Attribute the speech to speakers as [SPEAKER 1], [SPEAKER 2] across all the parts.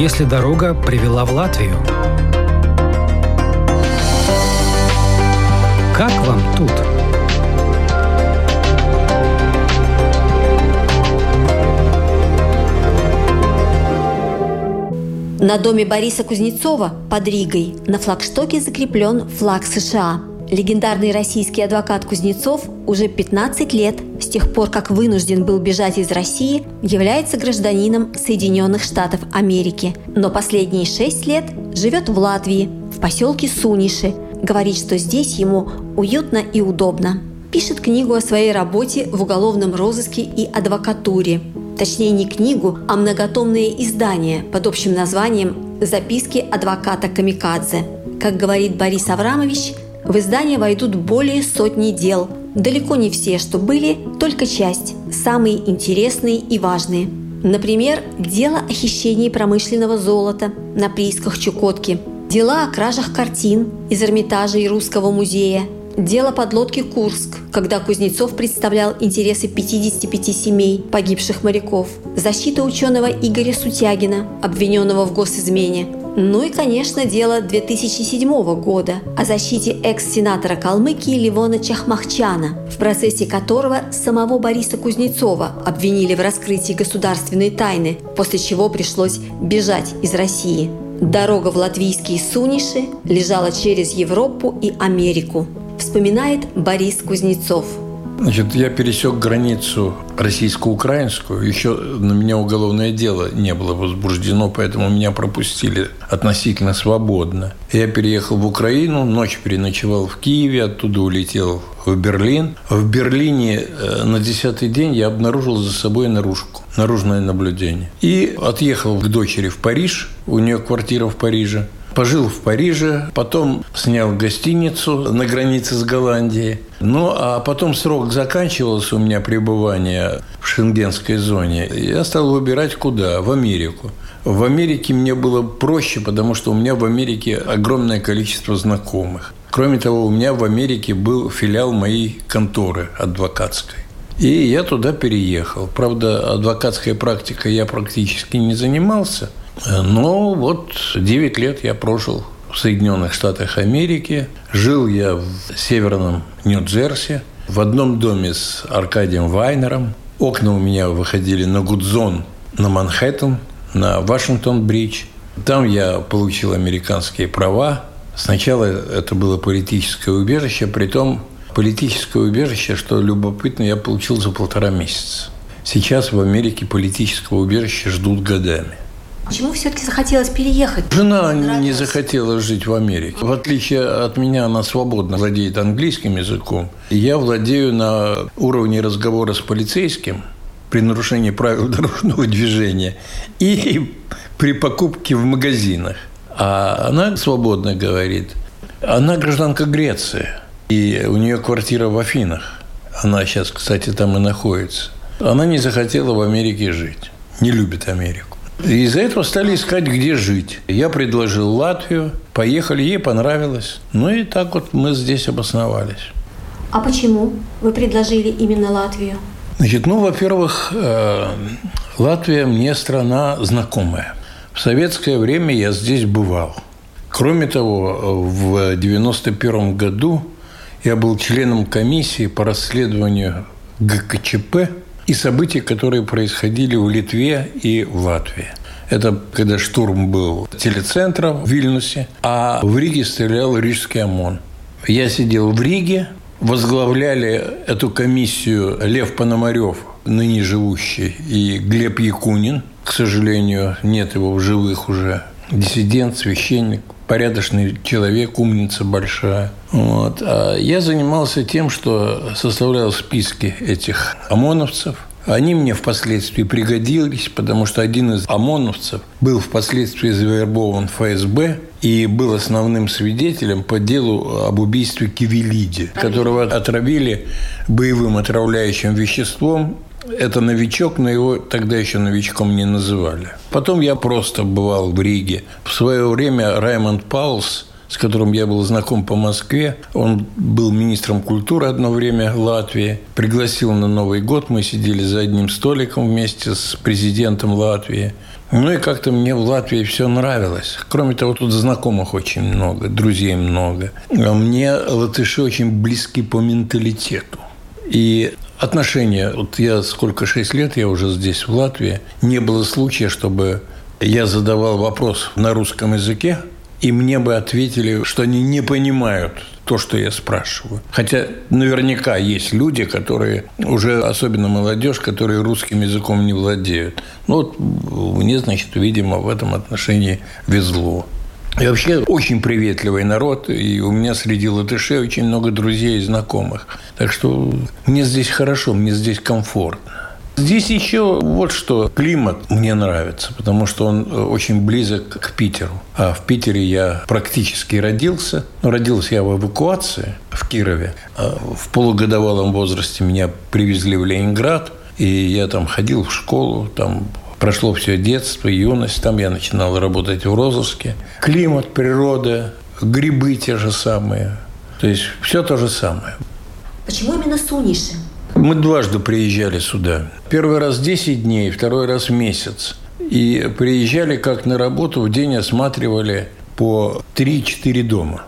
[SPEAKER 1] если дорога привела в Латвию? Как вам тут?
[SPEAKER 2] На доме Бориса Кузнецова под Ригой на флагштоке закреплен флаг США. Легендарный российский адвокат Кузнецов уже 15 лет, тех пор, как вынужден был бежать из России, является гражданином Соединенных Штатов Америки. Но последние 6 лет живет в Латвии, в поселке Суниши. Говорит, что здесь ему уютно и удобно. Пишет книгу о своей работе в уголовном розыске и адвокатуре. Точнее, не книгу, а многотомное издание под общим названием «Записки адвоката Камикадзе». Как говорит Борис Аврамович, в издание войдут более сотни дел. Далеко не все, что были, только часть, самые интересные и важные. Например, дело о хищении промышленного золота на приисках Чукотки, дела о кражах картин из Эрмитажа и Русского музея – Дело подлодки «Курск», когда Кузнецов представлял интересы 55 семей погибших моряков. Защита ученого Игоря Сутягина, обвиненного в госизмене. Ну и, конечно, дело 2007 года о защите экс-сенатора Калмыкии Ливона Чахмахчана, в процессе которого самого Бориса Кузнецова обвинили в раскрытии государственной тайны, после чего пришлось бежать из России. Дорога в латвийские Суниши лежала через Европу и Америку вспоминает Борис Кузнецов.
[SPEAKER 3] Значит, я пересек границу российско-украинскую. Еще на меня уголовное дело не было возбуждено, поэтому меня пропустили относительно свободно. Я переехал в Украину, ночь переночевал в Киеве, оттуда улетел в Берлин. В Берлине э, на десятый день я обнаружил за собой наружку, наружное наблюдение. И отъехал к дочери в Париж, у нее квартира в Париже. Пожил в Париже, потом снял гостиницу на границе с Голландией. Ну, а потом срок заканчивался у меня пребывания в шенгенской зоне. Я стал выбирать куда? В Америку. В Америке мне было проще, потому что у меня в Америке огромное количество знакомых. Кроме того, у меня в Америке был филиал моей конторы адвокатской. И я туда переехал. Правда, адвокатской практикой я практически не занимался – но вот 9 лет я прожил в Соединенных Штатах Америки. Жил я в северном Нью-Джерси, в одном доме с Аркадием Вайнером. Окна у меня выходили на Гудзон, на Манхэттен, на Вашингтон-Бридж. Там я получил американские права. Сначала это было политическое убежище, при том политическое убежище, что любопытно, я получил за полтора месяца. Сейчас в Америке политического убежища ждут годами.
[SPEAKER 2] Почему все-таки захотелось переехать?
[SPEAKER 3] Жена не захотела жить в Америке. В отличие от меня, она свободно владеет английским языком. Я владею на уровне разговора с полицейским при нарушении правил дорожного движения и при покупке в магазинах. А она свободно говорит. Она гражданка Греции. И у нее квартира в Афинах. Она сейчас, кстати, там и находится. Она не захотела в Америке жить. Не любит Америку. И из-за этого стали искать, где жить. Я предложил Латвию, поехали, ей понравилось. Ну и так вот мы здесь обосновались.
[SPEAKER 2] А почему вы предложили именно Латвию?
[SPEAKER 3] Значит, ну, во-первых, э, Латвия мне страна знакомая. В советское время я здесь бывал. Кроме того, в 1991 году я был членом комиссии по расследованию ГКЧП и событий, которые происходили в Литве и в Латвии. Это когда штурм был телецентра в Вильнюсе, а в Риге стрелял Рижский ОМОН. Я сидел в Риге, возглавляли эту комиссию Лев Пономарев, ныне живущий, и Глеб Якунин. К сожалению, нет его в живых уже. Диссидент, священник, порядочный человек, умница большая. Вот. А я занимался тем, что составлял списки этих ОМОНовцев. Они мне впоследствии пригодились, потому что один из ОМОНовцев был впоследствии завербован ФСБ и был основным свидетелем по делу об убийстве Кивелиди, которого отравили боевым отравляющим веществом это новичок, но его тогда еще новичком не называли. Потом я просто бывал в Риге. В свое время Раймонд Паулс с которым я был знаком по Москве. Он был министром культуры одно время Латвии. Пригласил на Новый год. Мы сидели за одним столиком вместе с президентом Латвии. Ну и как-то мне в Латвии все нравилось. Кроме того, тут знакомых очень много, друзей много. А мне латыши очень близки по менталитету. И отношения, вот я сколько, шесть лет, я уже здесь, в Латвии, не было случая, чтобы я задавал вопрос на русском языке, и мне бы ответили, что они не понимают то, что я спрашиваю. Хотя наверняка есть люди, которые, уже особенно молодежь, которые русским языком не владеют. Ну вот мне, значит, видимо, в этом отношении везло. И вообще очень приветливый народ, и у меня среди латышей очень много друзей и знакомых. Так что мне здесь хорошо, мне здесь комфортно. Здесь еще вот что. Климат мне нравится, потому что он э, очень близок к Питеру. А в Питере я практически родился. Но родился я в эвакуации в Кирове. А в полугодовалом возрасте меня привезли в Ленинград. И я там ходил в школу, там прошло все детство, юность. Там я начинал работать в розыске. Климат, природа, грибы те же самые. То есть все то же самое.
[SPEAKER 2] Почему именно Суниши?
[SPEAKER 3] Мы дважды приезжали сюда. Первый раз 10 дней, второй раз месяц. И приезжали как на работу, в день осматривали по 3-4 дома.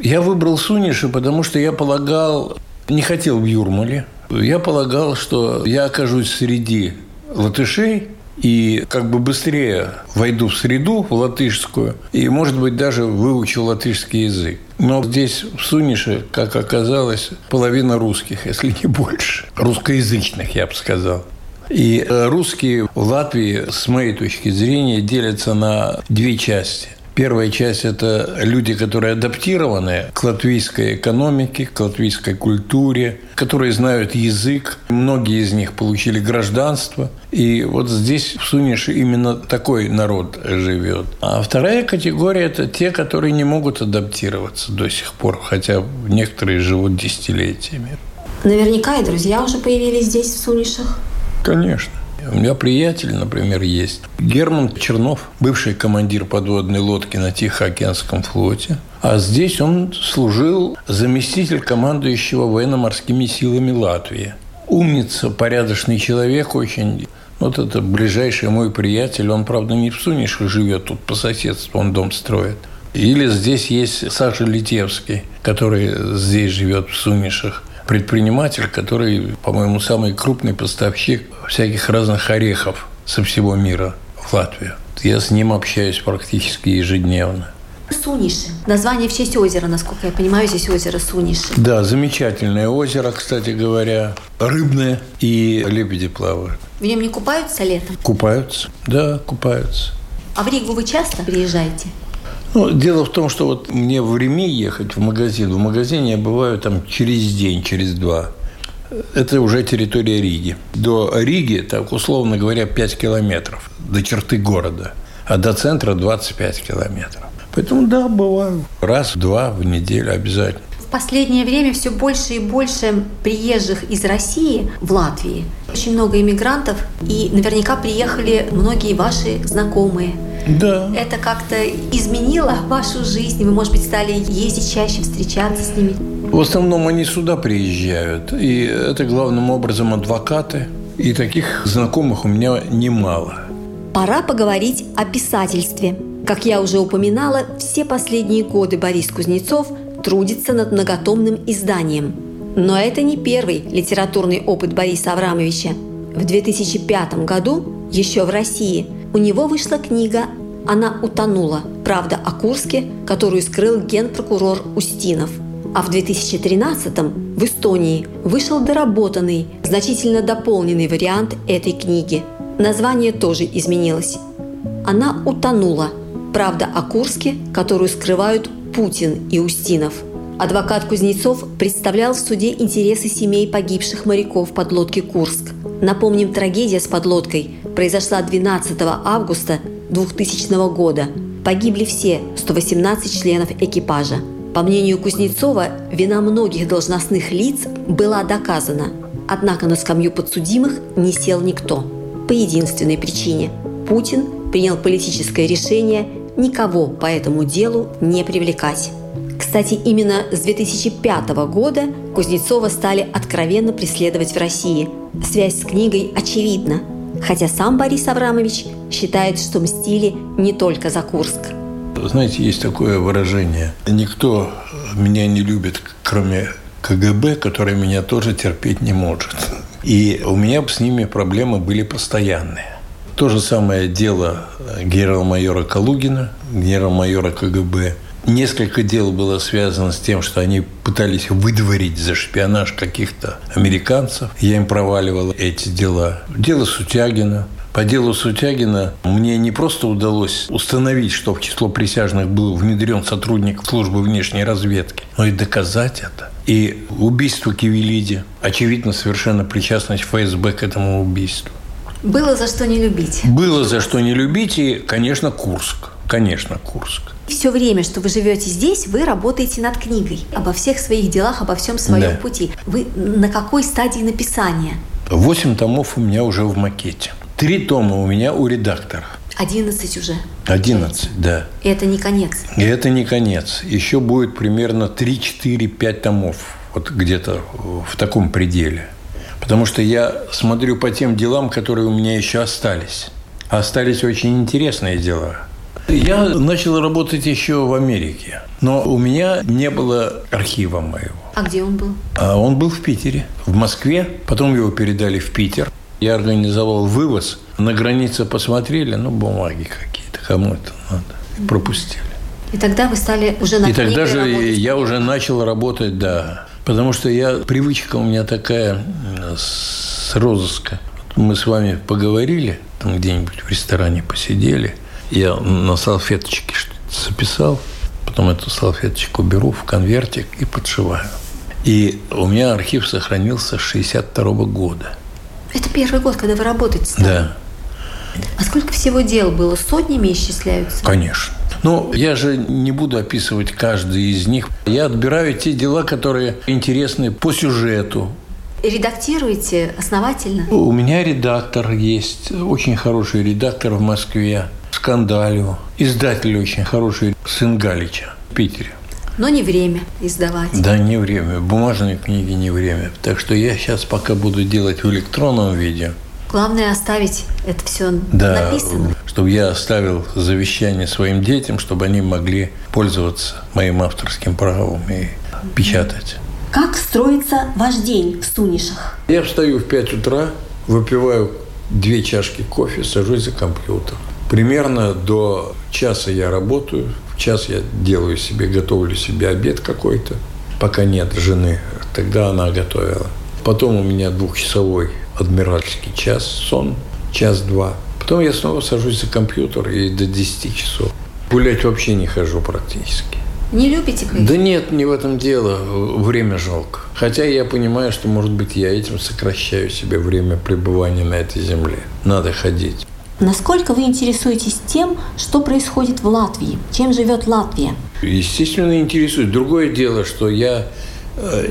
[SPEAKER 3] Я выбрал Суниши, потому что я полагал, не хотел в Юрмале. Я полагал, что я окажусь среди латышей, и как бы быстрее войду в среду, в латышскую, и, может быть, даже выучу латышский язык. Но здесь, в Сунише, как оказалось, половина русских, если не больше. Русскоязычных, я бы сказал. И э, русские в Латвии, с моей точки зрения, делятся на две части. Первая часть – это люди, которые адаптированы к латвийской экономике, к латвийской культуре, которые знают язык. Многие из них получили гражданство. И вот здесь, в Сунише, именно такой народ живет. А вторая категория – это те, которые не могут адаптироваться до сих пор, хотя некоторые живут десятилетиями.
[SPEAKER 2] Наверняка и друзья уже появились здесь, в Сунишах.
[SPEAKER 3] Конечно. У меня приятель, например, есть. Герман Чернов, бывший командир подводной лодки на Тихоокеанском флоте. А здесь он служил заместитель командующего военно-морскими силами Латвии. Умница, порядочный человек очень. Вот это ближайший мой приятель. Он, правда, не в Сунишах живет, тут по соседству он дом строит. Или здесь есть Саша Литевский, который здесь живет в Сунишах предприниматель, который, по-моему, самый крупный поставщик всяких разных орехов со всего мира в Латвию. Я с ним общаюсь практически ежедневно.
[SPEAKER 2] Суниши. Название в честь озера, насколько я понимаю, здесь озеро Суниши.
[SPEAKER 3] Да, замечательное озеро, кстати говоря, рыбное, и лебеди плавают.
[SPEAKER 2] В нем не купаются летом?
[SPEAKER 3] Купаются, да, купаются.
[SPEAKER 2] А в Ригу вы часто приезжаете?
[SPEAKER 3] Ну, дело в том, что вот мне в Реми ехать в магазин. В магазине я бываю там через день, через два. Это уже территория Риги. До Риги, так условно говоря, 5 километров до черты города, а до центра 25 километров. Поэтому да, бываю. Раз-два в неделю обязательно.
[SPEAKER 2] В последнее время все больше и больше приезжих из России в Латвии. Очень много иммигрантов, и наверняка приехали многие ваши знакомые.
[SPEAKER 3] Да.
[SPEAKER 2] Это как-то изменило вашу жизнь? Вы, может быть, стали ездить чаще, встречаться с ними?
[SPEAKER 3] В основном они сюда приезжают. И это главным образом адвокаты. И таких знакомых у меня немало.
[SPEAKER 2] Пора поговорить о писательстве. Как я уже упоминала, все последние годы Борис Кузнецов трудится над многотомным изданием. Но это не первый литературный опыт Бориса Аврамовича. В 2005 году, еще в России, у него вышла книга «Она утонула. Правда о Курске», которую скрыл генпрокурор Устинов. А в 2013-м в Эстонии вышел доработанный, значительно дополненный вариант этой книги. Название тоже изменилось. «Она утонула. Правда о Курске, которую скрывают Путин и Устинов». Адвокат Кузнецов представлял в суде интересы семей погибших моряков подлодки «Курск». Напомним, трагедия с подлодкой произошла 12 августа 2000 года. Погибли все 118 членов экипажа. По мнению Кузнецова, вина многих должностных лиц была доказана. Однако на скамью подсудимых не сел никто. По единственной причине – Путин принял политическое решение никого по этому делу не привлекать. Кстати, именно с 2005 года Кузнецова стали откровенно преследовать в России. Связь с книгой очевидна. хотя сам Борис Абрамович считает, что мстили не только за Курск.
[SPEAKER 3] Знаете, есть такое выражение. Никто меня не любит, кроме КГБ, который меня тоже терпеть не может. И у меня с ними проблемы были постоянные. То же самое дело генерал-майора Калугина, генерал-майора КГБ. Несколько дел было связано с тем, что они пытались выдворить за шпионаж каких-то американцев. Я им проваливал эти дела. Дело Сутягина, по делу Сутягина мне не просто удалось установить, что в число присяжных был внедрен сотрудник службы внешней разведки, но и доказать это. И убийство Кивелиди, очевидно, совершенно причастность ФСБ к этому убийству.
[SPEAKER 2] Было за что не любить.
[SPEAKER 3] Было за что не любить, и, конечно, Курск. Конечно, Курск.
[SPEAKER 2] Все время, что вы живете здесь, вы работаете над книгой обо всех своих делах, обо всем своем
[SPEAKER 3] Да.
[SPEAKER 2] пути. Вы на какой стадии написания?
[SPEAKER 3] Восемь томов у меня уже в макете. Три тома у меня у редактора.
[SPEAKER 2] 11 уже.
[SPEAKER 3] Одиннадцать, да.
[SPEAKER 2] И это не конец.
[SPEAKER 3] И это не конец. Еще будет примерно 3-4-5 томов. Вот где-то в таком пределе. Потому что я смотрю по тем делам, которые у меня еще остались. А остались очень интересные дела. Я начал работать еще в Америке. Но у меня не было архива моего.
[SPEAKER 2] А где он был?
[SPEAKER 3] А он был в Питере, в Москве. Потом его передали в Питер. Я организовал вывоз. На границе посмотрели, ну, бумаги какие-то. Кому это надо? Пропустили.
[SPEAKER 2] И тогда вы стали уже над
[SPEAKER 3] И тогда же
[SPEAKER 2] работать.
[SPEAKER 3] я уже начал работать, да. Потому что я, привычка у меня такая м, с розыска. Мы с вами поговорили, там где-нибудь в ресторане посидели. Я на салфеточке что-то записал, потом эту салфеточку беру в конвертик и подшиваю. И у меня архив сохранился с 62 года.
[SPEAKER 2] Это первый год, когда вы работаете.
[SPEAKER 3] Да.
[SPEAKER 2] А сколько всего дел было? Сотнями исчисляются?
[SPEAKER 3] Конечно. Ну, я же не буду описывать каждый из них. Я отбираю те дела, которые интересны по сюжету.
[SPEAKER 2] Редактируете основательно?
[SPEAKER 3] У меня редактор есть, очень хороший редактор в Москве, Скандалю. Издатель очень хороший, сын Галича в Питере.
[SPEAKER 2] Но не время издавать.
[SPEAKER 3] Да, не время. Бумажные книги не время. Так что я сейчас пока буду делать в электронном виде.
[SPEAKER 2] Главное оставить это все
[SPEAKER 3] Да,
[SPEAKER 2] написано.
[SPEAKER 3] чтобы я оставил завещание своим детям, чтобы они могли пользоваться моим авторским правом и печатать.
[SPEAKER 2] Как строится ваш день в Сунишах?
[SPEAKER 3] Я встаю в 5 утра, выпиваю две чашки кофе, сажусь за компьютер. Примерно до часа я работаю, в час я делаю себе, готовлю себе обед какой-то, пока нет жены, тогда она готовила. Потом у меня двухчасовой адмиральский час, сон, час-два. Потом я снова сажусь за компьютер и до 10 часов. Гулять вообще не хожу практически.
[SPEAKER 2] Не любите вы?
[SPEAKER 3] Да нет, не в этом дело. Время жалко. Хотя я понимаю, что, может быть, я этим сокращаю себе время пребывания на этой земле. Надо ходить.
[SPEAKER 2] Насколько вы интересуетесь тем, что происходит в Латвии? Чем живет Латвия?
[SPEAKER 3] Естественно, интересует. Другое дело, что я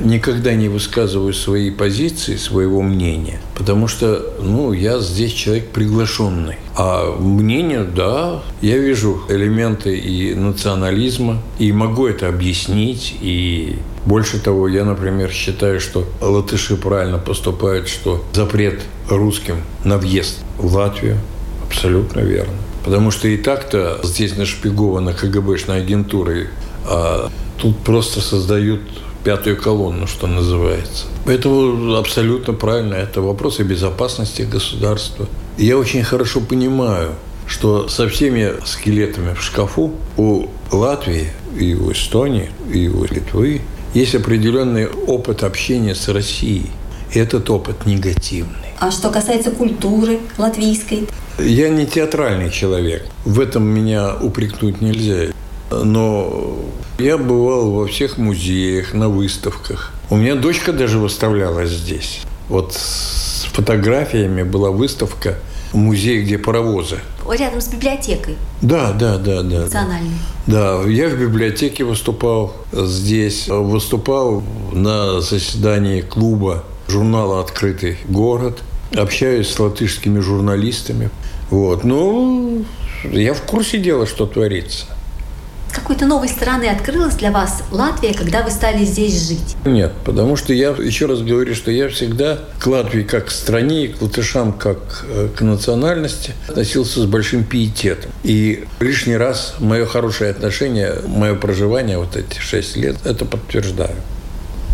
[SPEAKER 3] никогда не высказываю свои позиции, своего мнения, потому что, ну, я здесь человек приглашенный. А мнение, да, я вижу элементы и национализма, и могу это объяснить, и больше того, я, например, считаю, что латыши правильно поступают, что запрет русским на въезд в Латвию абсолютно верно. Потому что и так-то здесь нашпиговано КГБшной агентурой, а тут просто создают пятую колонну, что называется. Поэтому абсолютно правильно. Это вопросы безопасности государства. Я очень хорошо понимаю, что со всеми скелетами в шкафу у Латвии и у Эстонии, и у Литвы есть определенный опыт общения с Россией. И этот опыт негативный.
[SPEAKER 2] А что касается культуры латвийской?
[SPEAKER 3] Я не театральный человек. В этом меня упрекнуть нельзя. Но я бывал во всех музеях, на выставках. У меня дочка даже выставлялась здесь. Вот с фотографиями была выставка в музее, где паровозы.
[SPEAKER 2] Рядом с библиотекой
[SPEAKER 3] Да, да, да, да.
[SPEAKER 2] национальной.
[SPEAKER 3] Да, я в библиотеке выступал здесь, выступал на заседании клуба журнала «Открытый город», общаюсь с латышскими журналистами. Вот. Ну, я в курсе дела, что творится.
[SPEAKER 2] Какой-то новой стороны открылась для вас Латвия, когда вы стали здесь жить?
[SPEAKER 3] Нет, потому что я, еще раз говорю, что я всегда к Латвии как к стране, к латышам как э, к национальности относился с большим пиететом. И лишний раз мое хорошее отношение, мое проживание вот эти шесть лет, это подтверждаю.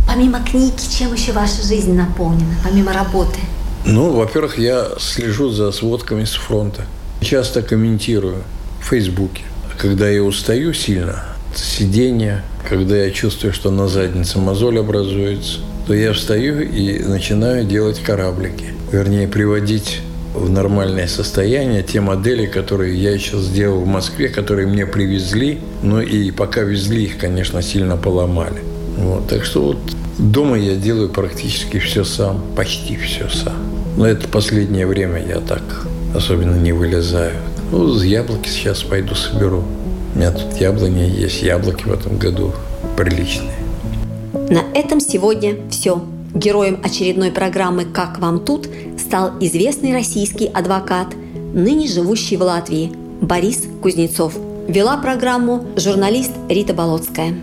[SPEAKER 2] Помимо книги, чем еще ваша жизнь наполнена, помимо работы?
[SPEAKER 3] Ну, во-первых, я слежу за сводками с фронта. Часто комментирую в Фейсбуке. Когда я устаю сильно, сидение, когда я чувствую, что на заднице мозоль образуется, то я встаю и начинаю делать кораблики. Вернее, приводить в нормальное состояние те модели, которые я еще сделал в Москве, которые мне привезли. Ну и пока везли их, конечно, сильно поломали. Вот, так что вот дома я делаю практически все сам, почти все сам. Но это последнее время я так особенно не вылезаю. Ну, яблоки сейчас пойду соберу. У меня тут яблони есть, яблоки в этом году приличные.
[SPEAKER 2] На этом сегодня все. Героем очередной программы «Как вам тут» стал известный российский адвокат, ныне живущий в Латвии, Борис Кузнецов. Вела программу журналист Рита Болотская.